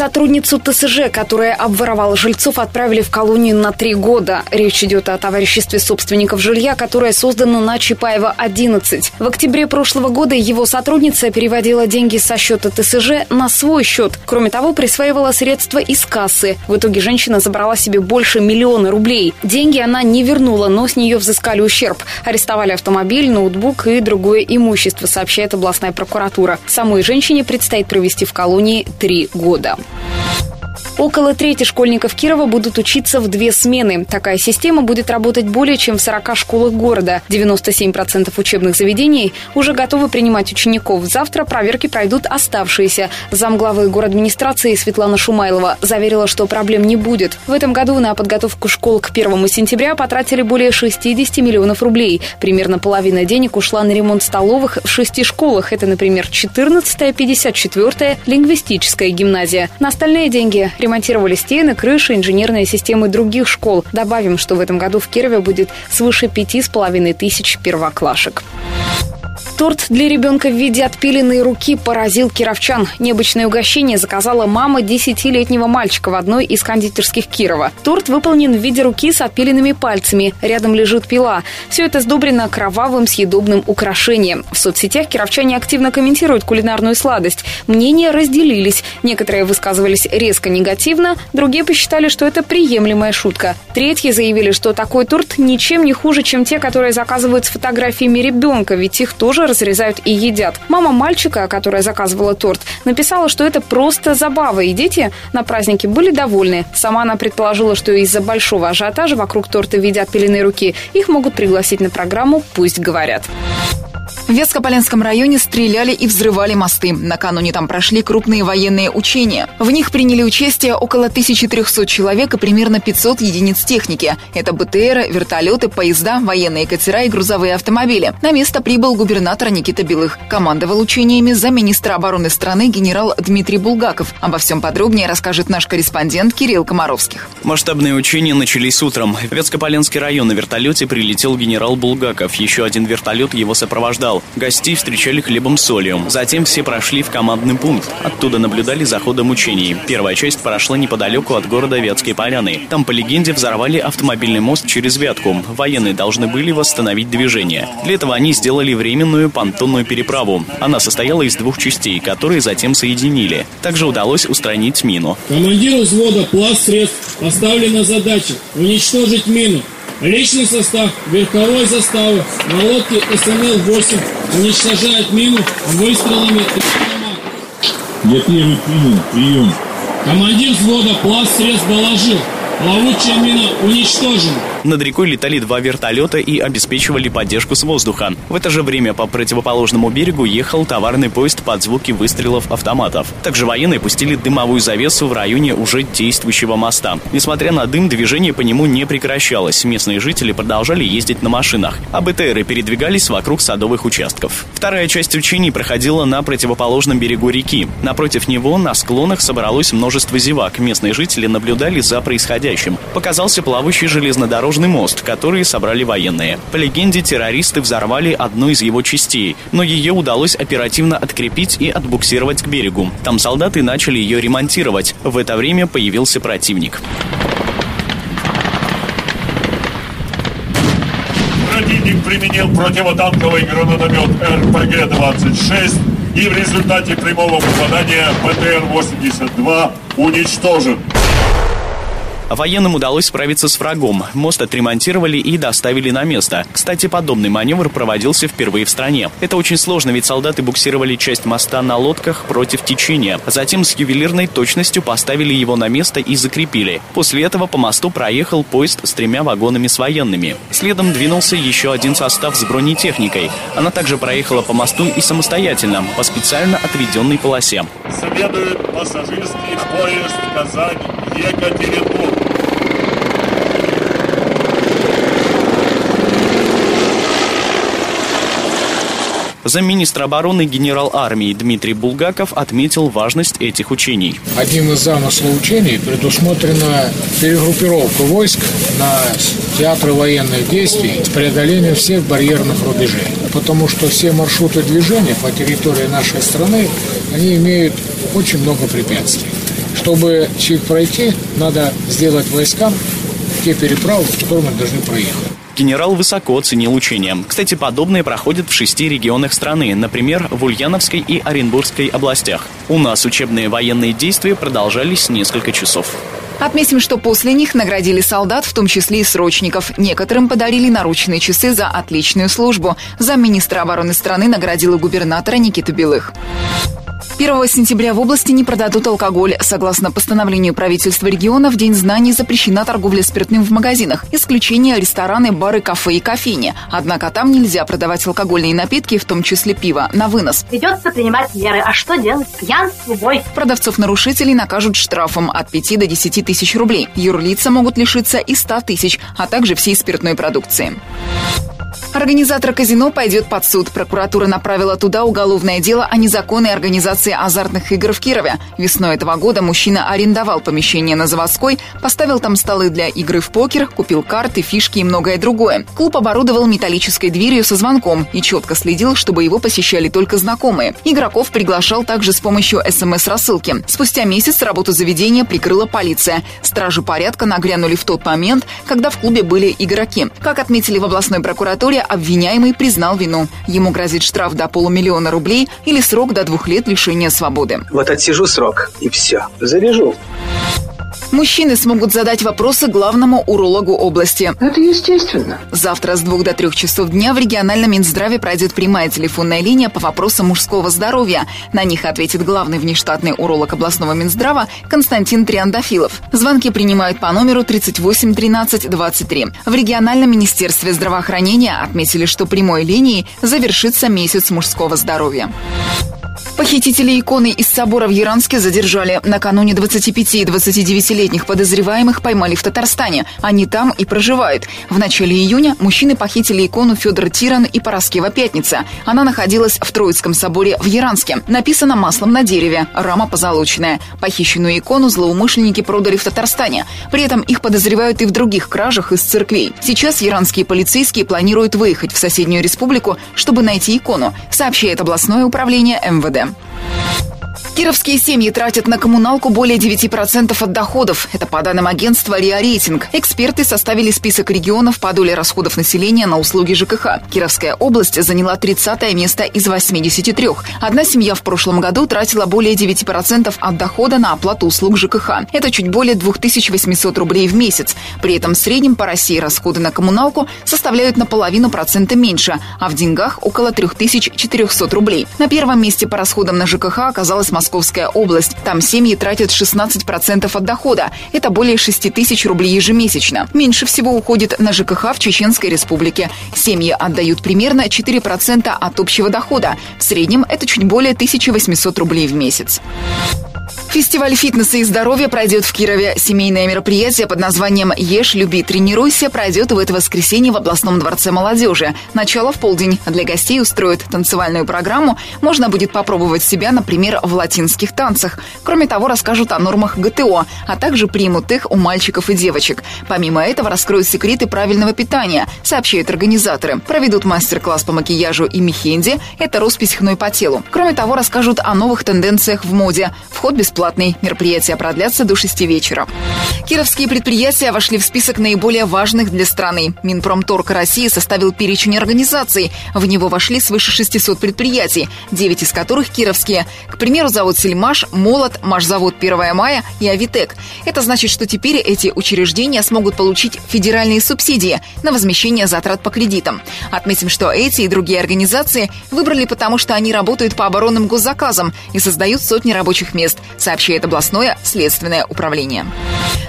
Сотрудницу ТСЖ, которая обворовала жильцов, отправили в колонию на три года. Речь идет о товариществе собственников жилья, которое создано на Чапаева 11. В октябре прошлого года его сотрудница переводила деньги со счета ТСЖ на свой счет. Кроме того, присваивала средства из кассы. В итоге женщина забрала себе больше миллиона рублей. Деньги она не вернула, но с нее взыскали ущерб. Арестовали автомобиль, ноутбук и другое имущество, сообщает областная прокуратура. Самой женщине предстоит провести в колонии три года. Около трети школьников Кирова будут учиться в две смены. Такая система будет работать более чем в 40 школах города. 97% учебных заведений уже готовы принимать учеников. Завтра проверки пройдут оставшиеся. Замглавы администрации Светлана Шумайлова заверила, что проблем не будет. В этом году на подготовку школ к 1 сентября потратили более 60 миллионов рублей. Примерно половина денег ушла на ремонт столовых в шести школах. Это, например, 14-я, 54-я, лингвистическая гимназия. На остальные деньги ремонтировали стены, крыши, инженерные системы других школ. Добавим, что в этом году в Кирове будет свыше пяти с половиной тысяч первоклашек. Торт для ребенка в виде отпиленной руки поразил кировчан. Необычное угощение заказала мама десятилетнего мальчика в одной из кондитерских Кирова. Торт выполнен в виде руки с отпиленными пальцами. Рядом лежит пила. Все это сдобрено кровавым съедобным украшением. В соцсетях кировчане активно комментируют кулинарную сладость. Мнения разделились. Некоторые высказывались резко негативно, другие посчитали, что это приемлемая шутка. Третьи заявили, что такой торт ничем не хуже, чем те, которые заказывают с фотографиями ребенка, ведь их тоже разрезают и едят. Мама мальчика, которая заказывала торт, написала, что это просто забава, и дети на празднике были довольны. Сама она предположила, что из-за большого ажиотажа вокруг торта в виде отпиленной руки их могут пригласить на программу «Пусть говорят». В Вескополенском районе стреляли и взрывали мосты. Накануне там прошли крупные военные учения. В них приняли участие около 1300 человек и примерно 500 единиц техники. Это БТР, вертолеты, поезда, военные катера и грузовые автомобили. На место прибыл губернатор Никита Белых. Командовал учениями замминистра обороны страны генерал Дмитрий Булгаков. Обо всем подробнее расскажет наш корреспондент Кирилл Комаровских. Масштабные учения начались утром. В Вецкополенский район на вертолете прилетел генерал Булгаков. Еще один вертолет его сопровождал. Гостей встречали хлебом с солью. Затем все прошли в командный пункт. Оттуда наблюдали за ходом учений. Первая часть прошла неподалеку от города Вятские Поляны. Там, по легенде, взорвали автомобильный мост через Вятку. Военные должны были восстановить движение. Для этого они сделали временную понтонную переправу. Она состояла из двух частей, которые затем соединили. Также удалось устранить мину. Командир взвода пласт средств поставлена задача уничтожить мину. Личный состав верховой заставы на лодке СНЛ-8 уничтожает мину выстрелами Я первый принял, прием. Командир взвода пласт средств доложил. Плавучая мина уничтожена. Над рекой летали два вертолета и обеспечивали поддержку с воздуха. В это же время по противоположному берегу ехал товарный поезд под звуки выстрелов автоматов. Также военные пустили дымовую завесу в районе уже действующего моста. Несмотря на дым, движение по нему не прекращалось. Местные жители продолжали ездить на машинах, а БТРы передвигались вокруг садовых участков. Вторая часть учений проходила на противоположном берегу реки. Напротив него на склонах собралось множество зевак. Местные жители наблюдали за происходящим. Показался плавающий железнодорожный железнодорожный мост, который собрали военные. По легенде, террористы взорвали одну из его частей, но ее удалось оперативно открепить и отбуксировать к берегу. Там солдаты начали ее ремонтировать. В это время появился противник. Противник применил противотанковый гранатомет РПГ-26 и в результате прямого попадания ПТР-82 уничтожен. Военным удалось справиться с врагом. Мост отремонтировали и доставили на место. Кстати, подобный маневр проводился впервые в стране. Это очень сложно, ведь солдаты буксировали часть моста на лодках против течения. Затем с ювелирной точностью поставили его на место и закрепили. После этого по мосту проехал поезд с тремя вагонами с военными. Следом двинулся еще один состав с бронетехникой. Она также проехала по мосту и самостоятельно, по специально отведенной полосе. Следует пассажирский поезд Казань-Екатеринбург. Замминистра обороны генерал армии Дмитрий Булгаков отметил важность этих учений. Одним из замыслов учений предусмотрена перегруппировка войск на театры военных действий с преодолением всех барьерных рубежей. Потому что все маршруты движения по территории нашей страны, они имеют очень много препятствий. Чтобы их пройти, надо сделать войскам те переправы, которые мы должны проехать. Генерал высоко оценил учения. Кстати, подобные проходят в шести регионах страны, например, в Ульяновской и Оренбургской областях. У нас учебные военные действия продолжались несколько часов. Отметим, что после них наградили солдат, в том числе и срочников. Некоторым подарили наручные часы за отличную службу. Замминистра обороны страны наградила губернатора Никиту Белых. 1 сентября в области не продадут алкоголь. Согласно постановлению правительства региона, в День знаний запрещена торговля спиртным в магазинах. Исключение рестораны, бары, кафе и кофейни. Однако там нельзя продавать алкогольные напитки, в том числе пиво, на вынос. Придется принимать меры. А что делать? Пьянство, бой. Продавцов-нарушителей накажут штрафом от 5 до 10 тысяч рублей. Юрлица могут лишиться и 100 тысяч, а также всей спиртной продукции. Организатор казино пойдет под суд. Прокуратура направила туда уголовное дело о незаконной организации азартных игр в Кирове. Весной этого года мужчина арендовал помещение на заводской, поставил там столы для игры в покер, купил карты, фишки и многое другое. Клуб оборудовал металлической дверью со звонком и четко следил, чтобы его посещали только знакомые. Игроков приглашал также с помощью СМС-рассылки. Спустя месяц работу заведения прикрыла полиция. Стражи порядка нагрянули в тот момент, когда в клубе были игроки. Как отметили в областной прокуратуре, обвиняемый признал вину. Ему грозит штраф до полумиллиона рублей или срок до двух лет лишения свободы. Вот отсижу срок, и все. Заряжу. Мужчины смогут задать вопросы главному урологу области. Это естественно. Завтра с двух до трех часов дня в региональном Минздраве пройдет прямая телефонная линия по вопросам мужского здоровья. На них ответит главный внештатный уролог областного Минздрава Константин Триандафилов. Звонки принимают по номеру 38 13 23. В региональном Министерстве здравоохранения отметили, что прямой линией завершится месяц мужского здоровья. Похитители иконы из собора в Яранске задержали. Накануне 25 и 29-летних подозреваемых поймали в Татарстане. Они там и проживают. В начале июня мужчины похитили икону Федор Тиран и Пороскева Пятница. Она находилась в Троицком соборе в Яранске. Написано маслом на дереве, рама позолоченная. Похищенную икону злоумышленники продали в Татарстане. При этом их подозревают и в других кражах из церквей. Сейчас иранские полицейские планируют выехать в соседнюю республику, чтобы найти икону, сообщает областное управление МВД. Instagram. Кировские семьи тратят на коммуналку более 9% от доходов. Это по данным агентства РИА Рейтинг. Эксперты составили список регионов по доле расходов населения на услуги ЖКХ. Кировская область заняла 30 место из 83. Одна семья в прошлом году тратила более 9% от дохода на оплату услуг ЖКХ. Это чуть более 2800 рублей в месяц. При этом в среднем по России расходы на коммуналку составляют наполовину процента меньше, а в деньгах около 3400 рублей. На первом месте по расходам на ЖКХ оказалась Московская область. Там семьи тратят 16% от дохода. Это более 6 тысяч рублей ежемесячно. Меньше всего уходит на ЖКХ в Чеченской республике. Семьи отдают примерно 4% от общего дохода. В среднем это чуть более 1800 рублей в месяц. Фестиваль фитнеса и здоровья пройдет в Кирове. Семейное мероприятие под названием «Ешь, люби, тренируйся» пройдет в это воскресенье в областном дворце молодежи. Начало в полдень. Для гостей устроят танцевальную программу. Можно будет попробовать себя, например, в латинских танцах. Кроме того, расскажут о нормах ГТО, а также примут их у мальчиков и девочек. Помимо этого, раскроют секреты правильного питания, сообщают организаторы. Проведут мастер-класс по макияжу и мехенде. Это роспись хной по телу. Кроме того, расскажут о новых тенденциях в моде. Вход бесплатный бесплатный. Мероприятия продлятся до 6 вечера. Кировские предприятия вошли в список наиболее важных для страны. Минпромторг России составил перечень организаций. В него вошли свыше 600 предприятий, 9 из которых кировские. К примеру, завод «Сельмаш», «Молот», «Машзавод 1 мая» и «Авитек». Это значит, что теперь эти учреждения смогут получить федеральные субсидии на возмещение затрат по кредитам. Отметим, что эти и другие организации выбрали потому, что они работают по оборонным госзаказам и создают сотни рабочих мест – сообщает областное следственное управление.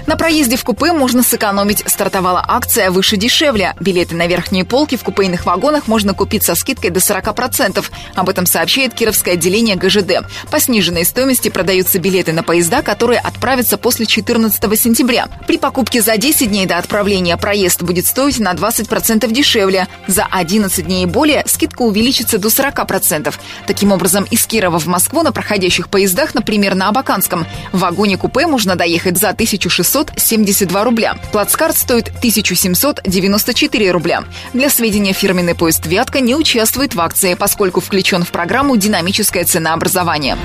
На проезде в купе можно сэкономить. Стартовала акция «Выше дешевле». Билеты на верхние полки в купейных вагонах можно купить со скидкой до 40%. Об этом сообщает Кировское отделение ГЖД. По сниженной стоимости продаются билеты на поезда, которые отправятся после 14 сентября. При покупке за 10 дней до отправления проезд будет стоить на 20% дешевле. За 11 дней и более скидка увеличится до 40%. Таким образом, из Кирова в Москву на проходящих поездах, например, на Абаканском, в вагоне-купе можно доехать за 1672 рубля. Плацкарт стоит 1794 рубля. Для сведения, фирменный поезд «Вятка» не участвует в акции, поскольку включен в программу «Динамическое ценообразование».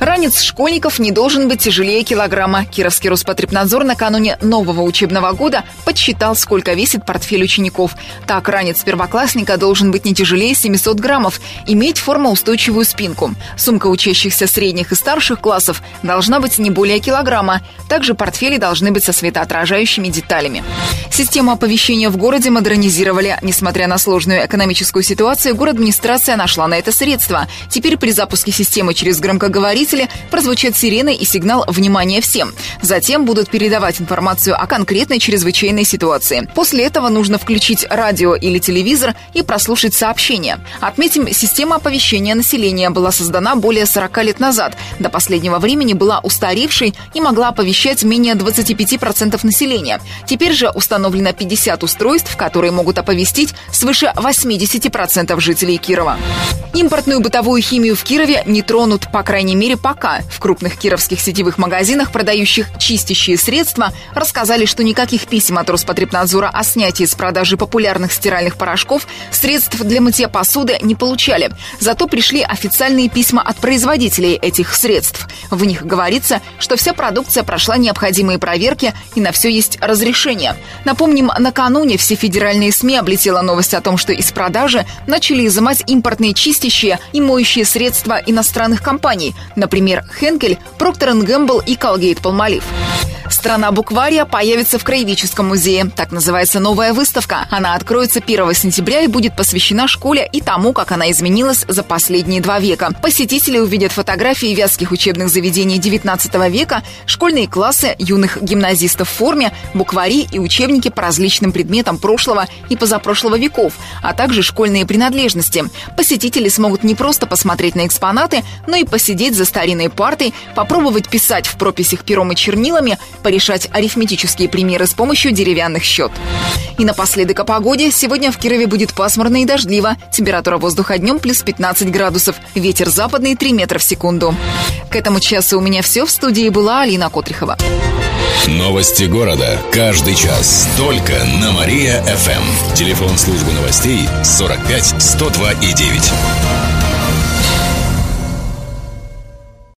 Ранец школьников не должен быть тяжелее килограмма. Кировский Роспотребнадзор накануне нового учебного года подсчитал, сколько весит портфель учеников. Так, ранец первоклассника должен быть не тяжелее 700 граммов, иметь формоустойчивую спинку. Сумка учащихся средних и старших классов должна быть не более килограмма. Также портфели должны быть со светоотражающими деталями. Систему оповещения в городе модернизировали. Несмотря на сложную экономическую ситуацию, город администрация нашла на это средства. Теперь при запуске системы через громкоговорители прозвучат сирены и сигнал «Внимание всем». Затем будут передавать информацию о конкретной чрезвычайной ситуации. После этого нужно включить радио или телевизор и прослушать сообщения. Отметим, система оповещения населения была создана более 40 лет назад. До последнего времени была устаревшей и могла оповещать менее 25% населения. Теперь же установлено 50 устройств, которые могут оповестить свыше 80% жителей Кирова. Импортную бытовую химию в Кирове не тронут, по крайней мере, пока. В крупных кировских сетевых магазинах, продающих чистящие средства, рассказали, что никаких писем от Роспотребнадзора о снятии с продажи популярных стиральных порошков, средств для мытья посуды не получали. Зато пришли официальные письма от производителей этих средств. В них говорится, что вся продукция прошла необходимые проверки и на все есть разрешение. Напомним, накануне все федеральные СМИ облетела новость о том, что из продажи начали изымать импортные чистящие и моющие средства иностранных компаний, например, Хенкель, Procter Gamble и Colgate Palmolive. Страна буквария появится в Краеведческом музее. Так называется новая выставка. Она откроется 1 сентября и будет посвящена школе и тому, как она изменилась за последние два века. Посетители увидят фотографии вятских учебных заведений 19 века, школьные классы юных гимназистов в форме, буквари и учебники по различным предметам прошлого и позапрошлого веков, а также школьные принадлежности. Посетители смогут не просто посмотреть на экспонаты, но и посидеть за старинной партой, попробовать писать в прописях пером и чернилами, порешать арифметические примеры с помощью деревянных счет. И напоследок о погоде. Сегодня в Кирове будет пасмурно и дождливо. Температура воздуха днем плюс 15 градусов. Ветер западный 3 метра в секунду. К этому часу меня все. В студии была Алина Котрихова. Новости города. Каждый час. Только на Мария-ФМ. Телефон службы новостей 45 102 и 9.